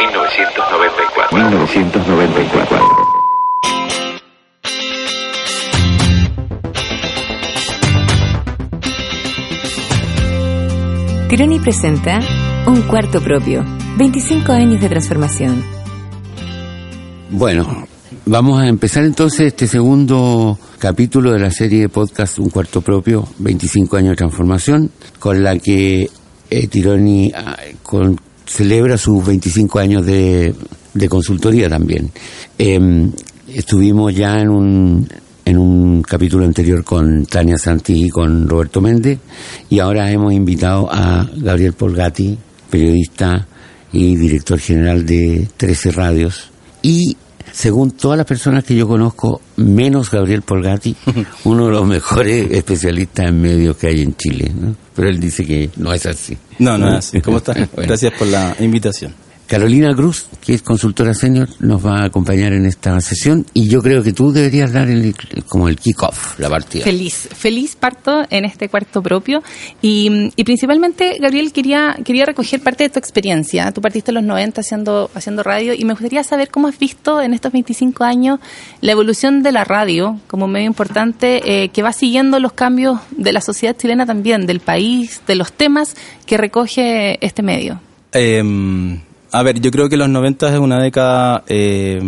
1994. 1994. Tironi presenta Un Cuarto Propio. 25 años de transformación. Bueno, vamos a empezar entonces este segundo capítulo de la serie de podcast Un Cuarto Propio, 25 años de transformación, con la que eh, Tironi ah, con- celebra sus 25 años de, de consultoría también. Em, estuvimos ya en un, en un capítulo anterior con Tania Santi y con Roberto Méndez y ahora hemos invitado a Gabriel Polgati, periodista y director general de 13 Radios y según todas las personas que yo conozco, menos Gabriel Polgati, uno de los mejores especialistas en medios que hay en Chile. ¿no? Pero él dice que no es así. No, no es así. ¿Cómo estás? Bueno. Gracias por la invitación. Carolina Cruz, que es consultora senior, nos va a acompañar en esta sesión y yo creo que tú deberías dar el, como el kick-off, la partida. Feliz, feliz parto en este cuarto propio y, y principalmente, Gabriel, quería, quería recoger parte de tu experiencia. Tú partiste en los 90 haciendo, haciendo radio y me gustaría saber cómo has visto en estos 25 años la evolución de la radio como medio importante eh, que va siguiendo los cambios de la sociedad chilena también, del país, de los temas que recoge este medio. Eh, a ver, yo creo que los 90 es una década eh,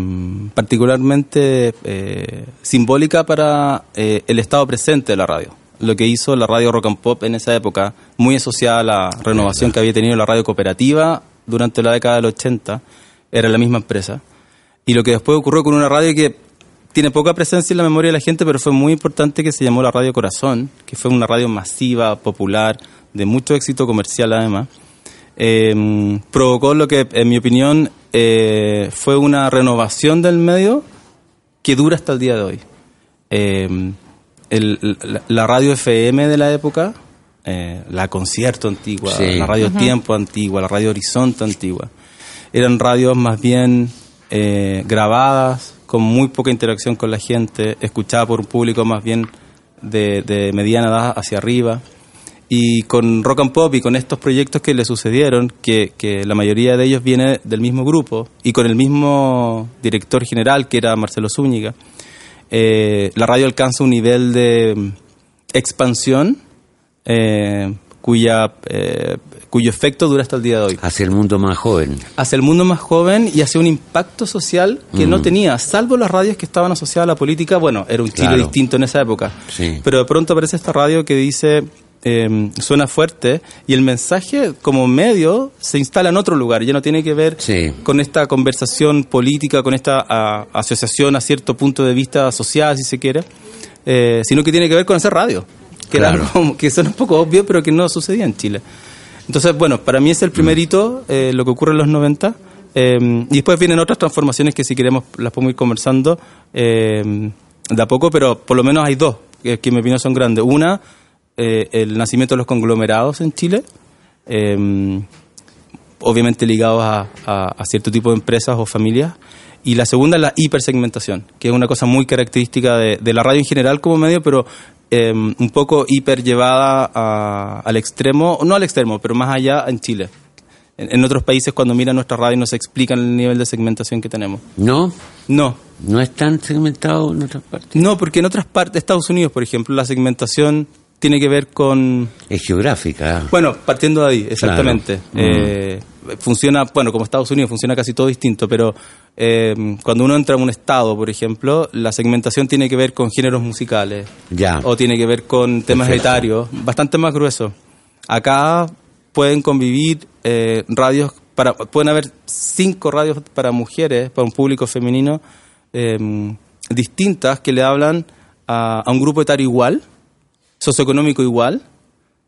particularmente eh, simbólica para eh, el estado presente de la radio. Lo que hizo la radio rock and pop en esa época, muy asociada a la renovación que había tenido la radio cooperativa durante la década del 80, era la misma empresa. Y lo que después ocurrió con una radio que tiene poca presencia en la memoria de la gente, pero fue muy importante, que se llamó la Radio Corazón, que fue una radio masiva, popular, de mucho éxito comercial además. Eh, provocó lo que, en mi opinión, eh, fue una renovación del medio que dura hasta el día de hoy. Eh, el- la, la radio FM de la época, eh, la concierto antigua, Sí. la radio Tiempo antigua, la radio Horizonte antigua, eran radios más bien eh, grabadas, con muy poca interacción con la gente, escuchada por un público más bien de, de mediana edad hacia arriba. Y con Rock and Pop y con estos proyectos que le sucedieron, que, que la mayoría de ellos viene del mismo grupo, y con el mismo director general, que era Marcelo Zúñiga, eh, la radio alcanza un nivel de mm, expansión eh, cuya, eh, cuyo efecto dura hasta el día de hoy. Hacia el mundo más joven. Hacia el mundo más joven y hacia un impacto social que no tenía, salvo las radios que estaban asociadas a la política. Bueno, era un Chile Claro. distinto en esa época. Sí. Pero de pronto aparece esta radio que dice, eh, suena fuerte, y el mensaje como medio se instala en otro lugar. Ya no tiene que ver Sí. con esta conversación política, con esta ah, asociación a cierto punto de vista social, si se quiere, eh, sino que tiene que ver con hacer radio. Que, era Claro. algo que suena un poco obvio, pero que no sucedía en Chile. Entonces, bueno, para mí es el primer hito, eh, lo que ocurre en los 90. eh, y después vienen otras transformaciones que si queremos las podemos ir conversando eh, de a poco, pero por lo menos hay dos que, que en mi opinión son grandes. Una, eh, el nacimiento de los conglomerados en Chile, eh, obviamente ligados a, a- a cierto tipo de empresas o familias. Y la segunda es la hipersegmentación, que es una cosa muy característica de, de la radio en general como medio, pero eh, un poco hiper llevada a- al extremo, no al extremo, pero más allá en Chile. En, en otros países cuando miran nuestra radio nos explican el nivel de segmentación que tenemos. ¿No? No, ¿No es tan segmentado en otras partes? no, porque en otras partes, Estados Unidos, por ejemplo, la segmentación tiene que ver con Es geográfica. Bueno, partiendo de ahí, exactamente. Claro. Eh, funciona, bueno, como Estados Unidos funciona casi todo distinto, pero eh, cuando uno entra en un estado, por ejemplo, la segmentación tiene que ver con géneros musicales Ya. o tiene que ver con temas Perfecto. etarios, bastante más grueso. Acá pueden convivir eh, radios, para, pueden haber cinco radios para mujeres, para un público femenino, eh, distintas que le hablan a, a un grupo etario igual, socioeconómico igual,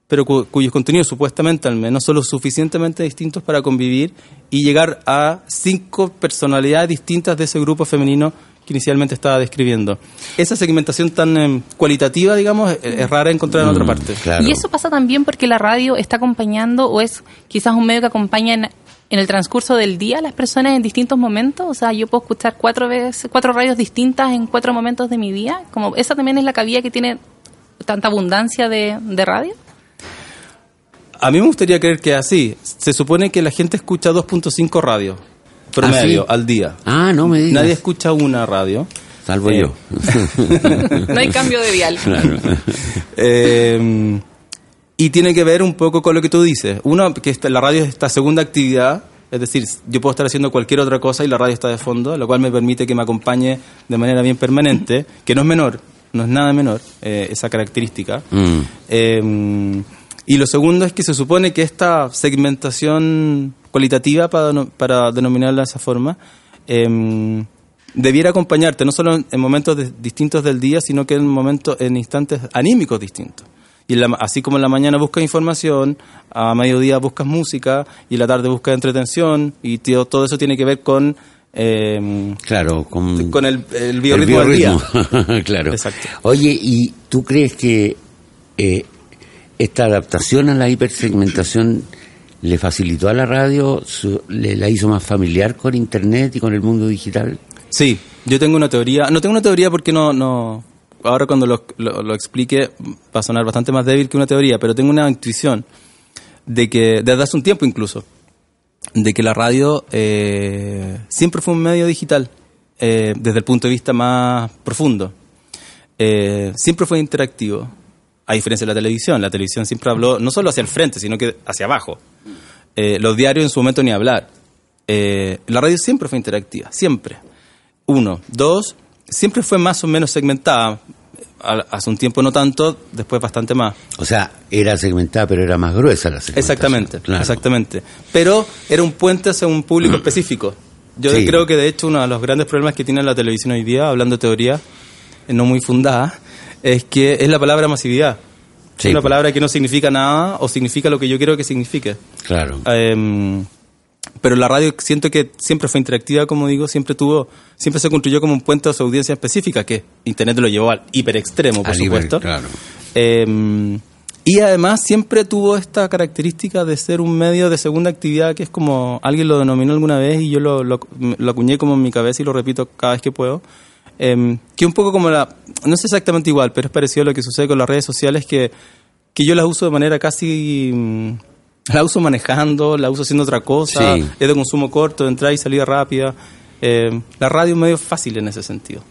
pero cu- cuyos contenidos supuestamente al menos son lo suficientemente distintos para convivir y llegar a cinco personalidades distintas de ese grupo femenino que inicialmente estaba describiendo. Esa segmentación tan em, cualitativa, digamos, es, es rara encontrar en otra parte. Claro. Y eso pasa también porque la radio está acompañando o es quizás un medio que acompaña en, en el transcurso del día a las personas en distintos momentos. O sea, yo puedo escuchar cuatro veces, cuatro radios distintas en cuatro momentos de mi día. Como esa también es la cabida que tiene tanta abundancia de, de radio. A mí me gustaría creer que así. Se supone que la gente escucha 2.5 radios promedio ¿Ah, sí? al día. Ah, no me digas. Nadie escucha una radio. Salvo Eh, yo. No hay cambio de dial. Claro. Eh, y tiene que ver un poco con lo que tú dices. Uno, que esta- la radio es esta segunda actividad, es decir, yo puedo estar haciendo cualquier otra cosa y la radio está de fondo, lo cual me permite que me acompañe de manera bien permanente, que no es menor, no es nada menor eh, esa característica. Mm. Eh, y lo segundo es que se supone que esta segmentación cualitativa, para, para denominarla de esa forma, eh, debiera acompañarte no solo en, en momentos de- distintos del día, sino que en momentos, en instantes anímicos distintos. Y la- así como en la mañana buscas información, a mediodía buscas música y en la tarde buscas entretención y tío, todo eso tiene que ver con eh, Claro, con, con el, el biorritmo del día. biorritmo. claro. Exacto. Oye, ¿y tú crees que eh, esta adaptación a la hipersegmentación le facilitó a la radio, su- le la hizo más familiar con Internet y con el mundo digital? Sí, yo tengo una teoría. No tengo una teoría porque no. no ahora cuando lo, lo- lo explique va a sonar bastante más débil que una teoría, pero tengo una intuición de que, desde hace un tiempo incluso, de que la radio eh, siempre fue un medio digital, eh, desde el punto de vista más profundo. Eh, siempre fue interactivo, a diferencia de la televisión. La televisión siempre habló no solo hacia el frente, sino que hacia abajo. Los diarios en su momento ni hablar. La radio siempre fue interactiva, siempre. Uno. Dos, siempre fue más o menos segmentada. Al- Hace un tiempo no tanto, después bastante más. O sea, era segmentada, pero era más gruesa la segmentación. Exactamente, Claro. exactamente. Pero era un puente hacia un público específico. Yo Sí. creo que de hecho uno de los grandes problemas que tiene la televisión hoy día, hablando de teoría eh, no muy fundada, es que es la palabra masividad. Sí, es una pues. palabra que no significa nada o significa lo que yo quiero que signifique. Claro. Em, pero la radio siento que siempre fue interactiva, como digo, siempre tuvo, siempre se construyó como un puente a su audiencia específica, que Internet lo llevó al hiperextremo, por Al hiper- supuesto. claro. Em, y además siempre tuvo esta característica de ser un medio de segunda actividad, que es como alguien lo denominó alguna vez y yo lo, lo, lo acuñé como en mi cabeza y lo repito cada vez que puedo. Em, que un poco como la, no es exactamente igual, pero es parecido a lo que sucede con las redes sociales, que, que yo las uso de manera casi... mm, la uso manejando, la uso haciendo otra cosa, Sí. es de consumo corto, de entrada y salida rápida. Eh, la radio es medio fácil en ese sentido.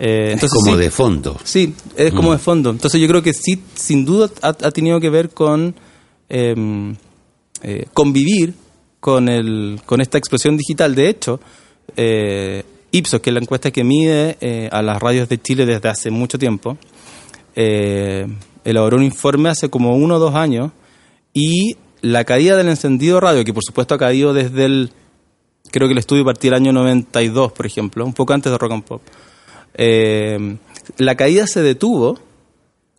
Eh, Es como sí, de fondo. Sí, es como de fondo. Entonces yo creo que sí, sin duda ha, ha tenido que ver con eh, eh, convivir con, el, con esta explosión digital. De hecho, Ipsos, que es la encuesta que mide a las radios de Chile desde hace mucho tiempo, elaboró un informe hace como uno o dos años y la caída del encendido radio, que por supuesto ha caído desde el, creo que el estudio partía el año 92, por ejemplo, un poco antes de Rock and Pop. Eh, la caída se detuvo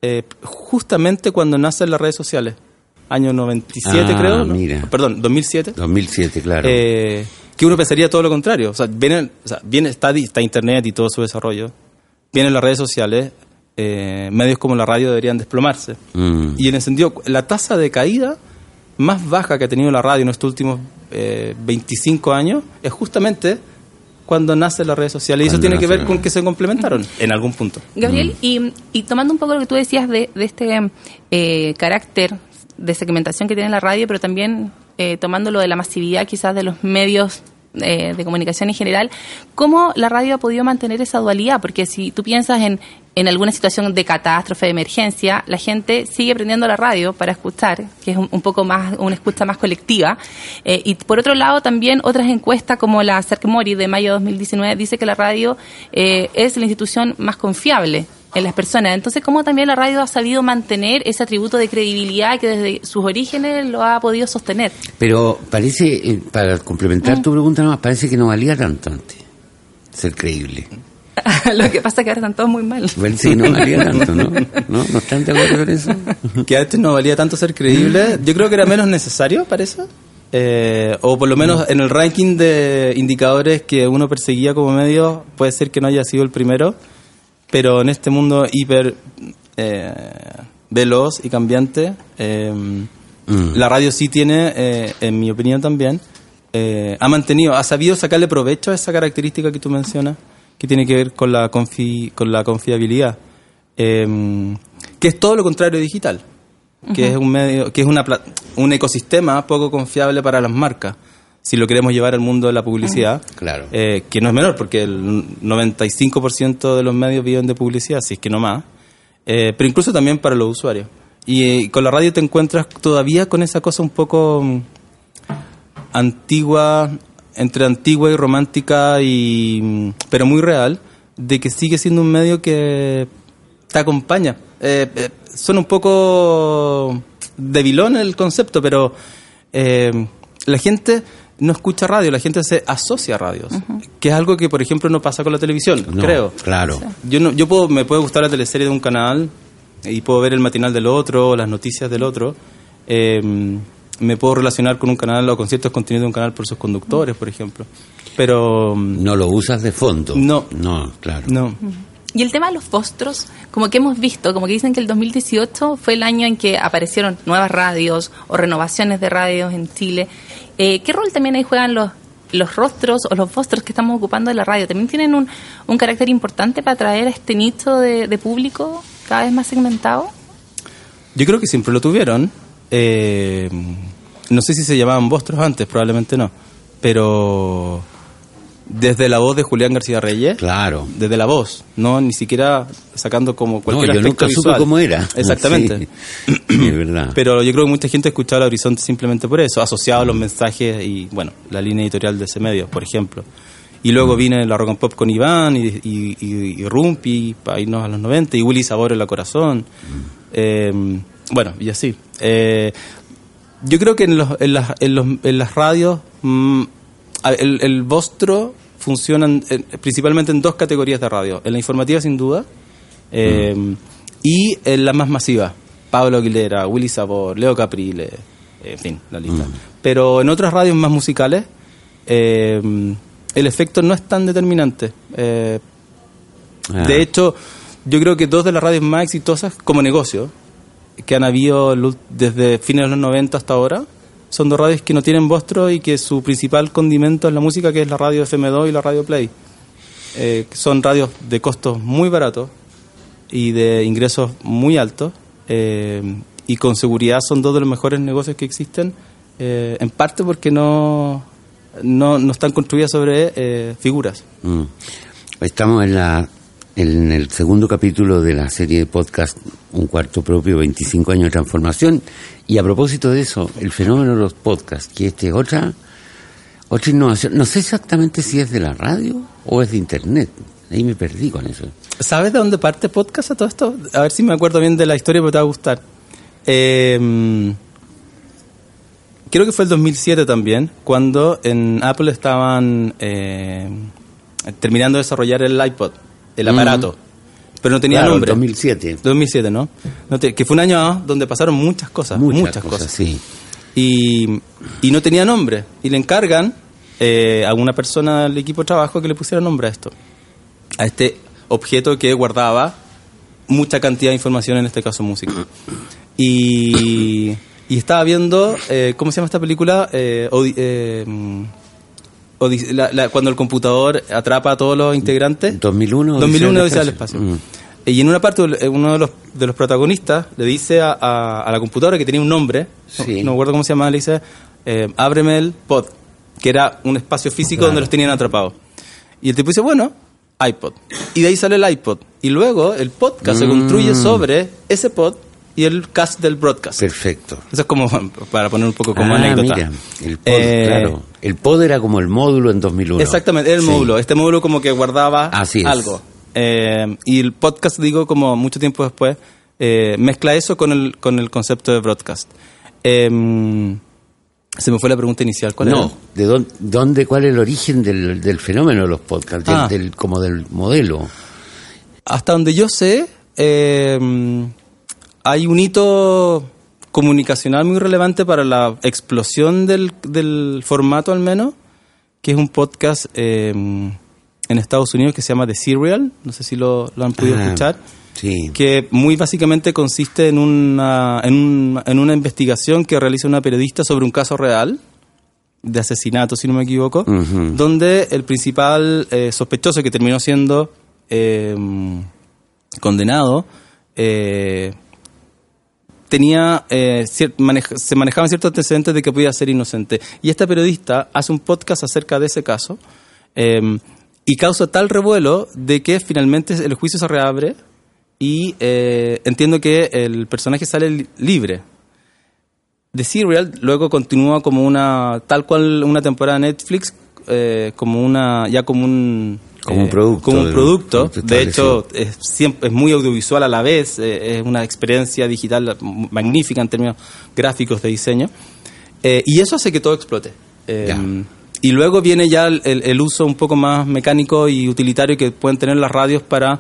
eh, justamente cuando nacen las redes sociales. Año 97, Ah, creo. ¿no? mira. Perdón, 2007. 2007, claro. Eh, que uno pensaría todo lo contrario. O sea, viene, o sea, viene está, Internet y todo su desarrollo. Vienen las redes sociales. eh, medios como la radio deberían desplomarse. Mm. Y en el sentido, la tasa de caída más baja que ha tenido la radio en estos últimos eh, 25 años es justamente cuando nacen las redes sociales. Y eso tiene que ver con que se complementaron en algún punto. Gabriel, y, y tomando un poco lo que tú decías de, de este eh, carácter de segmentación que tiene la radio, pero también eh, tomando lo de la masividad quizás de los medios eh, de comunicación en general, ¿cómo la radio ha podido mantener esa dualidad? Porque si tú piensas en, en alguna situación de catástrofe, de emergencia, la gente sigue prendiendo la radio para escuchar, que es un, un poco más, una escucha más colectiva. Eh, y por otro lado, también otras encuestas como la Cercmori de mayo de 2019 dice que la radio eh, es la institución más confiable en las personas. Entonces, ¿cómo también la radio ha sabido mantener ese atributo de credibilidad que desde sus orígenes lo ha podido sostener? Pero parece, eh, para complementar Mm. tu pregunta nomás, parece que no valía tanto antes ser creíble. Lo que pasa es que ahora están todos muy mal. Bueno, sí, no valía tanto, ¿no? ¿No? ¿No están de acuerdo con eso? que antes no valía tanto ser creíble. Yo creo que era menos necesario, parece. Eh, o por lo menos en el ranking de indicadores que uno perseguía como medio, puede ser que no haya sido el primero, pero en este mundo hiper eh, veloz y cambiante, eh, la radio sí tiene, eh, en mi opinión también, eh, ha mantenido, ha sabido sacarle provecho a esa característica que tú mencionas, que tiene que ver con la, confi- con la confiabilidad, eh, que es todo lo contrario de digital, que es un medio, que es una, pla- un ecosistema poco confiable para las marcas. Si lo queremos llevar al mundo de la publicidad, Claro. eh, que no es menor, porque el 95% de los medios viven de publicidad, si es que no más, eh, pero incluso también para los usuarios. Y eh, con la radio te encuentras todavía con esa cosa un poco mm, antigua, entre antigua y romántica, y, pero muy real, de que sigue siendo un medio que te acompaña. Eh, eh, suena un poco debilón el concepto, pero eh, la gente no escucha radio, la gente se asocia a radios, que es algo que, por ejemplo, no pasa con la televisión, No, creo. Claro. Yo no, yo puedo, me puede gustar la teleserie de un canal y puedo ver el matinal del otro, las noticias del otro. eh, me puedo relacionar con un canal o con ciertos contenidos de un canal por sus conductores, por ejemplo. Pero mm, No lo usas de fondo. No. No, claro. no. Y el tema de los fostros, como que hemos visto, como que dicen que el 2018 fue el año en que aparecieron nuevas radios o renovaciones de radios en Chile. Eh, ¿Qué rol también ahí juegan los, los rostros o los fostros que estamos ocupando en la radio? ¿También tienen un, un carácter importante para atraer a este nicho de, de público cada vez más segmentado? Yo creo que siempre lo tuvieron. Eh, no sé si se llamaban vostros antes, probablemente no. Pero desde la voz de Julián García Reyes, Claro. desde la voz, no ni siquiera sacando como cualquier no, yo aspecto nunca supe visual. cómo era. Exactamente. Sí, es verdad. Pero yo creo que mucha gente escuchaba el horizonte simplemente por eso, asociado a los mensajes y, bueno, la línea editorial de ese medio, por ejemplo. Y luego vine la Rock and Pop con Iván y, y, y, y Rumpi, para irnos a los 90, y Willy Sabor en la Corazón. Eh, bueno, y así. Eh, yo creo que en, los, en, las, en, los, en las radios mm, a- el, el vostro funciona en- en- principalmente en dos categorías de radio. En la informativa, sin duda, eh, y en la más masiva. Pablo Aguilera, Willy Sabor, Leo Caprile, en fin, la lista. Pero en otras radios más musicales, eh, el efecto no es tan determinante. Eh, Ah, de hecho, yo creo que dos de las radios más exitosas como negocio que han habido desde fines de los 90 hasta ahora son dos radios que no tienen vostro y que su principal condimento es la música, que es la radio FM2 y la radio Play. Eh, son radios de costos muy baratos y de ingresos muy altos eh, y con seguridad son dos de los mejores negocios que existen, eh, en parte porque no, no, no están construidas sobre figuras. mm. Estamos en la en el segundo capítulo de la serie de podcast Un cuarto propio, 25 años de transformación. Y a propósito de eso, el fenómeno de los podcasts, que este es otra, otra innovación. No sé exactamente si es de la radio o es de internet. Ahí me perdí con eso. ¿Sabes de dónde parte podcast a todo esto? A ver si me acuerdo bien de la historia, pero te va a gustar. Eh, creo que fue el 2007 también, cuando en Apple estaban eh, terminando de desarrollar el iPod, el aparato, pero no tenía Claro, nombre. 2007. 2007, ¿no? No te- que fue un año donde pasaron muchas cosas, Muchas, muchas, cosas, cosas. sí. Y, y no tenía nombre. Y le encargan eh, a una persona del equipo de trabajo que le pusiera nombre a esto. A este objeto que guardaba mucha cantidad de información, en este caso música. Y, y estaba viendo, eh, ¿cómo se llama esta película? Eh, Odi- eh, mm, Odis- la- la- cuando el computador atrapa a todos los integrantes. 2001, 2001 Odisea del espacio. Mm. Y en una parte, eh, uno de los, de los protagonistas le dice a, a- a la computadora que tenía un nombre, no- Sí. no, me acuerdo cómo se llamaba, le dice, eh, ábreme el pod, que era un espacio físico Claro. donde los tenían atrapados. Y el tipo dice, bueno, iPod. Y de ahí sale el iPod. Y luego el podcast se Mm. construye sobre ese pod y el cast del broadcast. Perfecto. Eso es como, para poner un poco como ah, anécdota. mira, el pod, Eh, claro. El pod era como el módulo en 2001. Exactamente, era el Sí. módulo. Este módulo como que guardaba Así algo. Eh, y el podcast, digo, como mucho tiempo después, eh, mezcla eso con el, con el concepto de broadcast. Eh, Se me fue la pregunta inicial. ¿Cuál no, era? ¿de dónde, dónde, cuál es el origen del, del fenómeno de los podcasts, del- Ah. del- como del modelo? Hasta donde yo sé, eh, hay un hito comunicacional muy relevante para la explosión del, del formato al menos, que es un podcast eh, en Estados Unidos que se llama The Serial, no sé si lo, lo han podido Ah, escuchar, Sí. que muy básicamente consiste en una, en, un- en una investigación que realiza una periodista sobre un caso real de asesinato, si no me equivoco, donde el principal eh, sospechoso que terminó siendo eh, condenado eh, tenía eh, maneja- se manejaban ciertos antecedentes de que podía ser inocente. Y esta periodista hace un podcast acerca de ese caso eh, y causa tal revuelo de que finalmente el juicio se reabre y eh, entiendo que el personaje sale li- libre. The Serial luego continúa como una tal cual una temporada de Netflix eh, como una ya como un Como un eh, producto como un producto. De hecho es siempre es muy audiovisual a la vez eh, es una experiencia digital magnífica en términos gráficos de diseño Eh, y eso hace que todo explote. Eh, y luego viene ya el uso un poco más mecánico y utilitario que pueden tener las radios para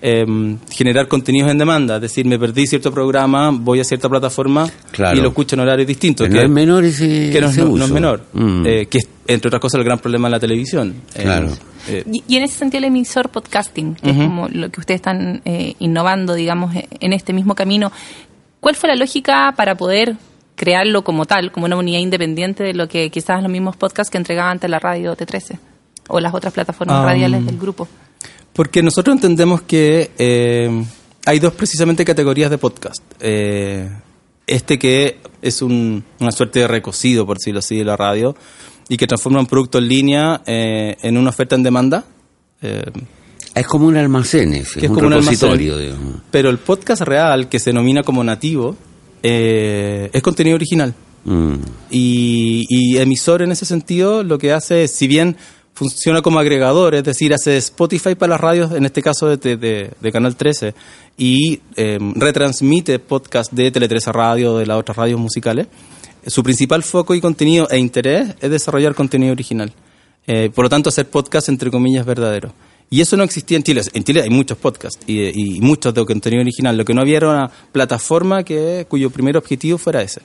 eh, generar contenidos en demanda. Es decir, me perdí cierto programa, voy a cierta plataforma Claro. y lo escucho en horarios distintos. Pero no es menor ese, que no, es- ese no- no es uso. menor. Mm. Eh, que es, entre otras cosas, el gran problema de la televisión. Eh, Claro. eh, Y, y en ese sentido el emisor podcasting, que es como lo que ustedes están eh, innovando, digamos, eh, en este mismo camino, ¿cuál fue la lógica para poder crearlo como tal, como una unidad independiente de lo que quizás los mismos podcasts que entregaba ante la radio T13 o las otras plataformas Um, radiales del grupo? Porque nosotros entendemos que eh, hay dos precisamente categorías de podcast. Eh, este que es un- una suerte de recocido, por decirlo así, de la radio, y que transforma un producto en línea eh, en una oferta en demanda. Es como un almacén, que es un como un repositorio, almacén. digamos. Pero el podcast real, que se denomina como nativo, eh, es contenido original. Mm. Y, y emisor en ese sentido lo que hace es, si bien funciona como agregador, es decir, hace Spotify para las radios, en este caso de, de- Canal 13, y eh, retransmite podcast de Tele 13 Radio, de las otras radios musicales, su principal foco y contenido e interés es desarrollar contenido original. Eh, por lo tanto, hacer podcast entre comillas verdadero. Y eso no existía en Chile. En Chile hay muchos podcasts y, y muchos de contenido original. Lo que no había era una plataforma que, cuyo primer objetivo fuera ese.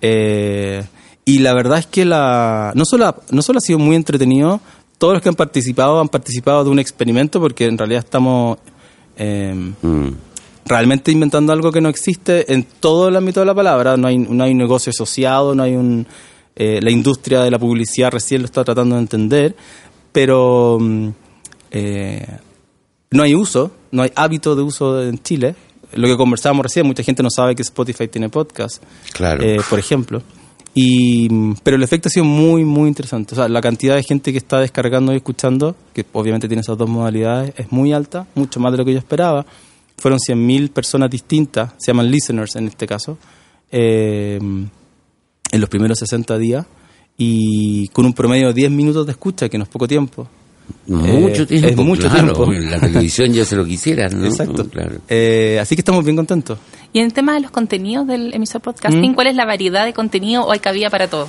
Eh, y la verdad es que la, no, solo, ha- no solo ha sido muy entretenido, todos los que han participado han participado de un experimento porque en realidad estamos eh, Mm. realmente inventando algo que no existe en todo el ámbito de la palabra. No hay, no hay un negocio asociado, no hay un... eh, la industria de la publicidad recién lo está tratando de entender, pero mm, eh, no hay uso, no hay hábito de uso en Chile. Lo que conversábamos recién, mucha gente no sabe que Spotify tiene podcast, Claro. eh, por ejemplo. Y, pero el efecto ha sido muy, muy interesante. O sea, la cantidad de gente que está descargando y escuchando, que obviamente tiene esas dos modalidades, es muy alta, mucho más de lo que yo esperaba. Fueron 100.000 personas distintas, se llaman listeners en este caso, eh, en los primeros 60 días, y con un promedio de 10 minutos de escucha, que no es poco tiempo. Mucho Eh, tiempo. es mucho claro, tiempo. La televisión ya se lo quisieran, ¿no? Exacto. Claro. Eh, así que estamos bien contentos. Y en el tema de los contenidos del emisor podcasting, Mm. ¿cuál es la variedad de contenido o hay cabida para todo?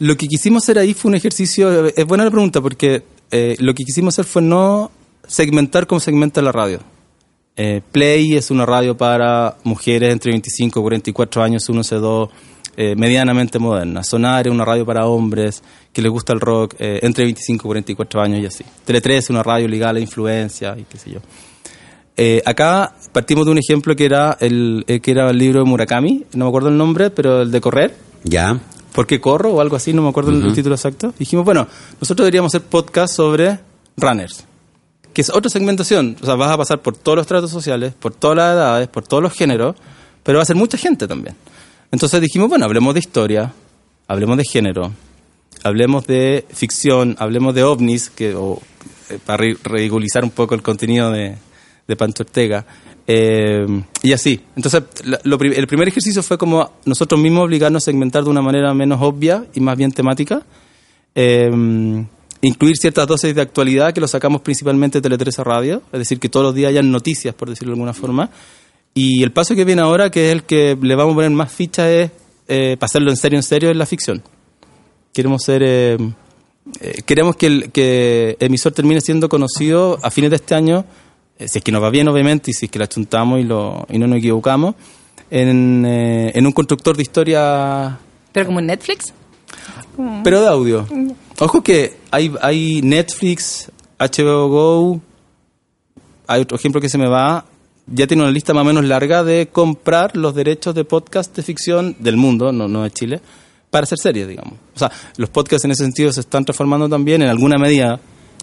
Lo que quisimos hacer ahí fue un ejercicio, es buena la pregunta, porque eh, lo que quisimos hacer fue no segmentar como segmenta la radio. Eh, Play es una radio para mujeres entre 25 y 44 años, 1C2, eh, medianamente moderna. Sonar es una radio para hombres que les gusta el rock eh, entre 25 y 44 años y así. Tele 3 es una radio ligada a la influencia y qué sé yo. Eh, acá partimos de un ejemplo que era el que era el libro de Murakami, no me acuerdo el nombre, pero el de correr. Ya. ¿Por qué corro? o algo así, no me acuerdo el- el título exacto. Dijimos, bueno, nosotros deberíamos hacer podcast sobre runners, que es otra segmentación. O sea, vas a pasar por todos los tratos sociales, por todas las edades, por todos los géneros, pero va a ser mucha gente también. Entonces dijimos, bueno, hablemos de historia, hablemos de género, hablemos de ficción, hablemos de ovnis, que, o, eh, para ri- ridiculizar un poco el contenido de, de Pancho Ortega. eh, y así. Entonces, lo el primer ejercicio fue como nosotros mismos obligarnos a segmentar de una manera menos obvia y más bien temática. eh, incluir ciertas dosis de actualidad que lo sacamos principalmente de Tele 13 Radio, es decir, que todos los días hayan noticias, por decirlo de alguna forma. Y el paso que viene ahora, que es el que le vamos a poner más ficha, es eh, pasarlo en serio, en serio, en la ficción. Queremos ser... eh, eh, queremos que el que emisor termine siendo conocido a fines de este año, eh, si es que nos va bien obviamente y si es que la chuntamos y, lo, y no nos equivocamos, en, en un constructor de historia, Pero como en Netflix. pero de audio. Ojo que hay, hay Netflix, HBO Go, hay otro ejemplo que se me va, ya tiene una lista más o menos larga de comprar los derechos de podcast de ficción del mundo, no, no de Chile, para hacer series, digamos. O sea, los podcasts en ese sentido se están transformando también en alguna medida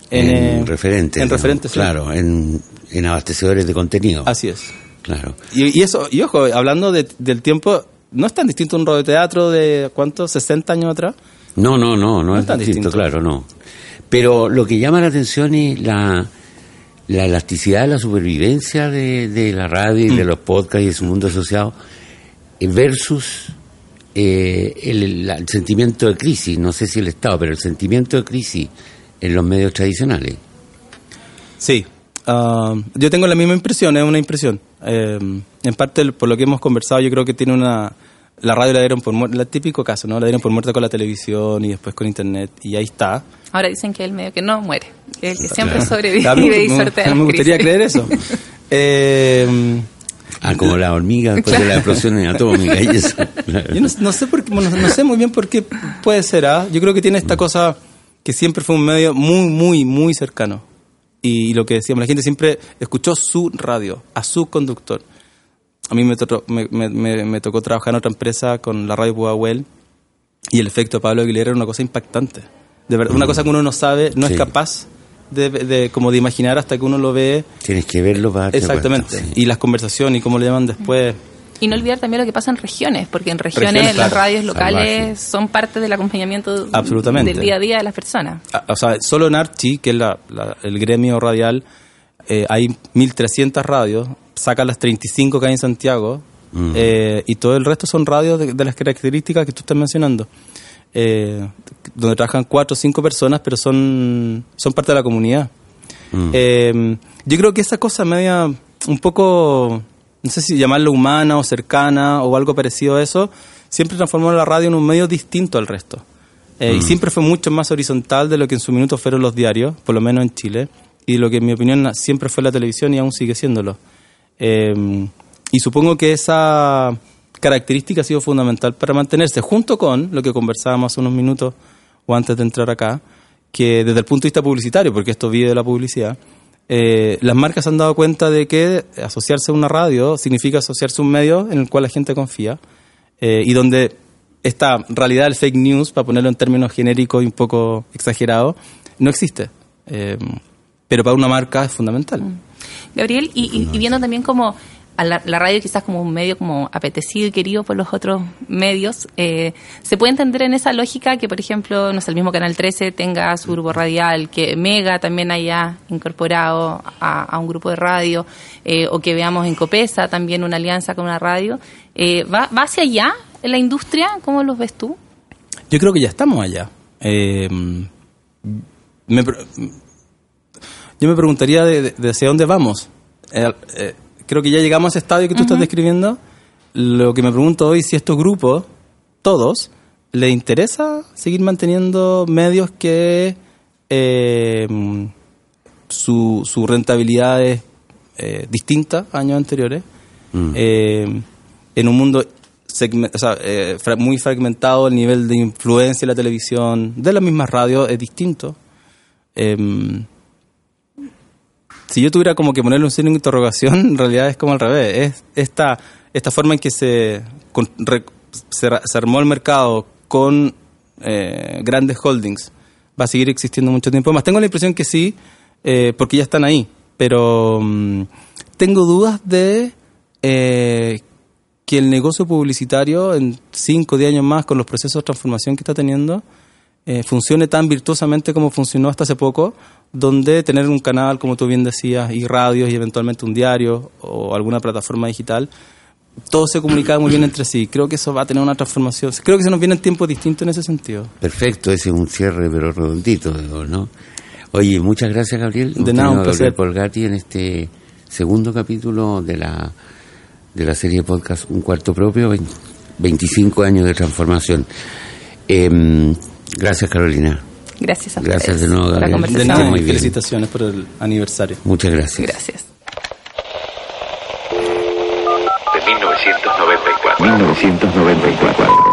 en, En, eh, referentes. En ¿no? referentes, sí. Claro, en, en abastecedores de contenido. Así es. Claro. Y, y eso, y ojo, hablando de- del tiempo, no es tan distinto un radioteatro de, ¿cuántos? ¿60 años atrás? No, no, no, no, No es es tan distinto, distinto. claro, no. Pero lo que llama la atención es la, la elasticidad, la supervivencia de, de la radio y Mm. de los podcasts y de su mundo asociado eh, versus eh, el, sentimiento de crisis, no sé si el Estado, pero el sentimiento de crisis en los medios tradicionales. Sí, ah, yo tengo la misma impresión, es una impresión. Eh, en parte, por lo que hemos conversado, yo creo que tiene una... La radio la dieron por muerta, el típico caso, ¿no? La dieron por muerta con la televisión y después con internet, y ahí está. Ahora dicen que el medio que no muere, que el que siempre Claro. sobrevive me- y me- sortea Me gustaría crisis. creer eso. Eh, Ah, como la hormiga después de la explosión atómica y eso. Claro. Yo no, no sé por qué- bueno, no sé muy bien por qué puede ser. ¿ah? Yo creo que tiene esta cosa que siempre fue un medio muy, muy, muy cercano. Y, lo que decíamos, la gente siempre escuchó su radio, a su conductor. A mí me, tocó- me, me- me- me tocó trabajar en otra empresa con la radio Pudahuel y el efecto de Pablo Aguilera era una cosa impactante. De verdad, una cosa que uno no sabe, no Sí. es capaz de, de- como de imaginar hasta que uno lo ve. Tienes que verlo para darte Exactamente. cuenta, sí. Y las conversaciones y cómo le llaman después. Y no olvidar también lo que pasa en regiones, porque en regiones, Regiones, las claro. radios locales Salvaje. son parte del acompañamiento Absolutamente. del día a día de las personas. Ah, o sea, solo en Archi, que es la- la- el gremio radial, eh, hay 1.300 radios, saca las 35 que hay en Santiago, Mm. eh, y todo el resto son radios de, de las características que tú estás mencionando, eh, donde trabajan cuatro o cinco personas, pero son, son parte de la comunidad. Mm. Eh, yo creo que esa cosa media, un poco, no sé si llamarlo humana o cercana o algo parecido a eso, siempre transformó la radio en un medio distinto al resto. Eh, Y siempre fue mucho más horizontal de lo que en su minuto fueron los diarios, por lo menos en Chile, y lo que en mi opinión siempre fue la televisión y aún sigue siéndolo. Eh, y supongo que esa característica ha sido fundamental para mantenerse, junto con lo que conversábamos hace unos minutos o antes de entrar acá, que desde el punto de vista publicitario, porque esto vive de la publicidad, eh, las marcas han dado cuenta de que asociarse a una radio significa asociarse a un medio en el cual la gente confía eh, y donde esta realidad del fake news, para ponerlo en términos genéricos y un poco exagerados, no existe. Eh, pero para una marca es fundamental. Gabriel, y, y- y viendo también como a la, la radio quizás como un medio como apetecido y querido por los otros medios, eh, ¿se puede entender en esa lógica que, por ejemplo, no sé, el mismo Canal 13 tenga su grupo radial, que Mega también haya incorporado a, a un grupo de radio, eh, o que veamos en Copesa también una alianza con una radio? Eh, ¿va, ¿Va hacia allá en la industria? ¿Cómo los ves tú? Yo creo que ya estamos allá. Me yo me preguntaría de, de- de hacia dónde vamos. Eh, eh, creo que ya llegamos a ese estadio que tú estás describiendo. Lo que me pregunto hoy si a estos grupos, todos, les interesa seguir manteniendo medios que eh, su, su rentabilidad es eh, distinta a años anteriores. Eh, en un mundo segme- o sea, fra- muy fragmentado, el nivel de influencia de la televisión, de las mismas radios, es distinto. Si yo tuviera como que ponerle un signo de interrogación, en realidad es como al revés. Es esta, esta forma en que se, se armó el mercado con eh, grandes holdings va a seguir existiendo mucho tiempo más. Tengo la impresión que sí, eh, porque ya están ahí, pero mm, tengo dudas de eh, que el negocio publicitario en 5 o 10 años más, con los procesos de transformación que está teniendo, eh, funcione tan virtuosamente como funcionó hasta hace poco, donde tener un canal, como tú bien decías, y radios y eventualmente un diario o alguna plataforma digital, todo se comunicaba muy bien entre sí. Creo que eso va a tener una transformación. Creo que se nos vienen tiempos distintos en ese sentido. Perfecto, ese es un cierre pero redondito, ¿no? Oye, muchas gracias Gabriel. De nada, un placer. Polgatti en este segundo capítulo de la de la serie de podcast Un Cuarto Propio, vein- 25 años de transformación. Eh, Gracias, Carolina. Gracias a Gracias ustedes de nuevo, por la Gabriel. De conversación. nada, muy y bien. felicitaciones por el aniversario. Muchas gracias. Gracias. De 1994. 1994.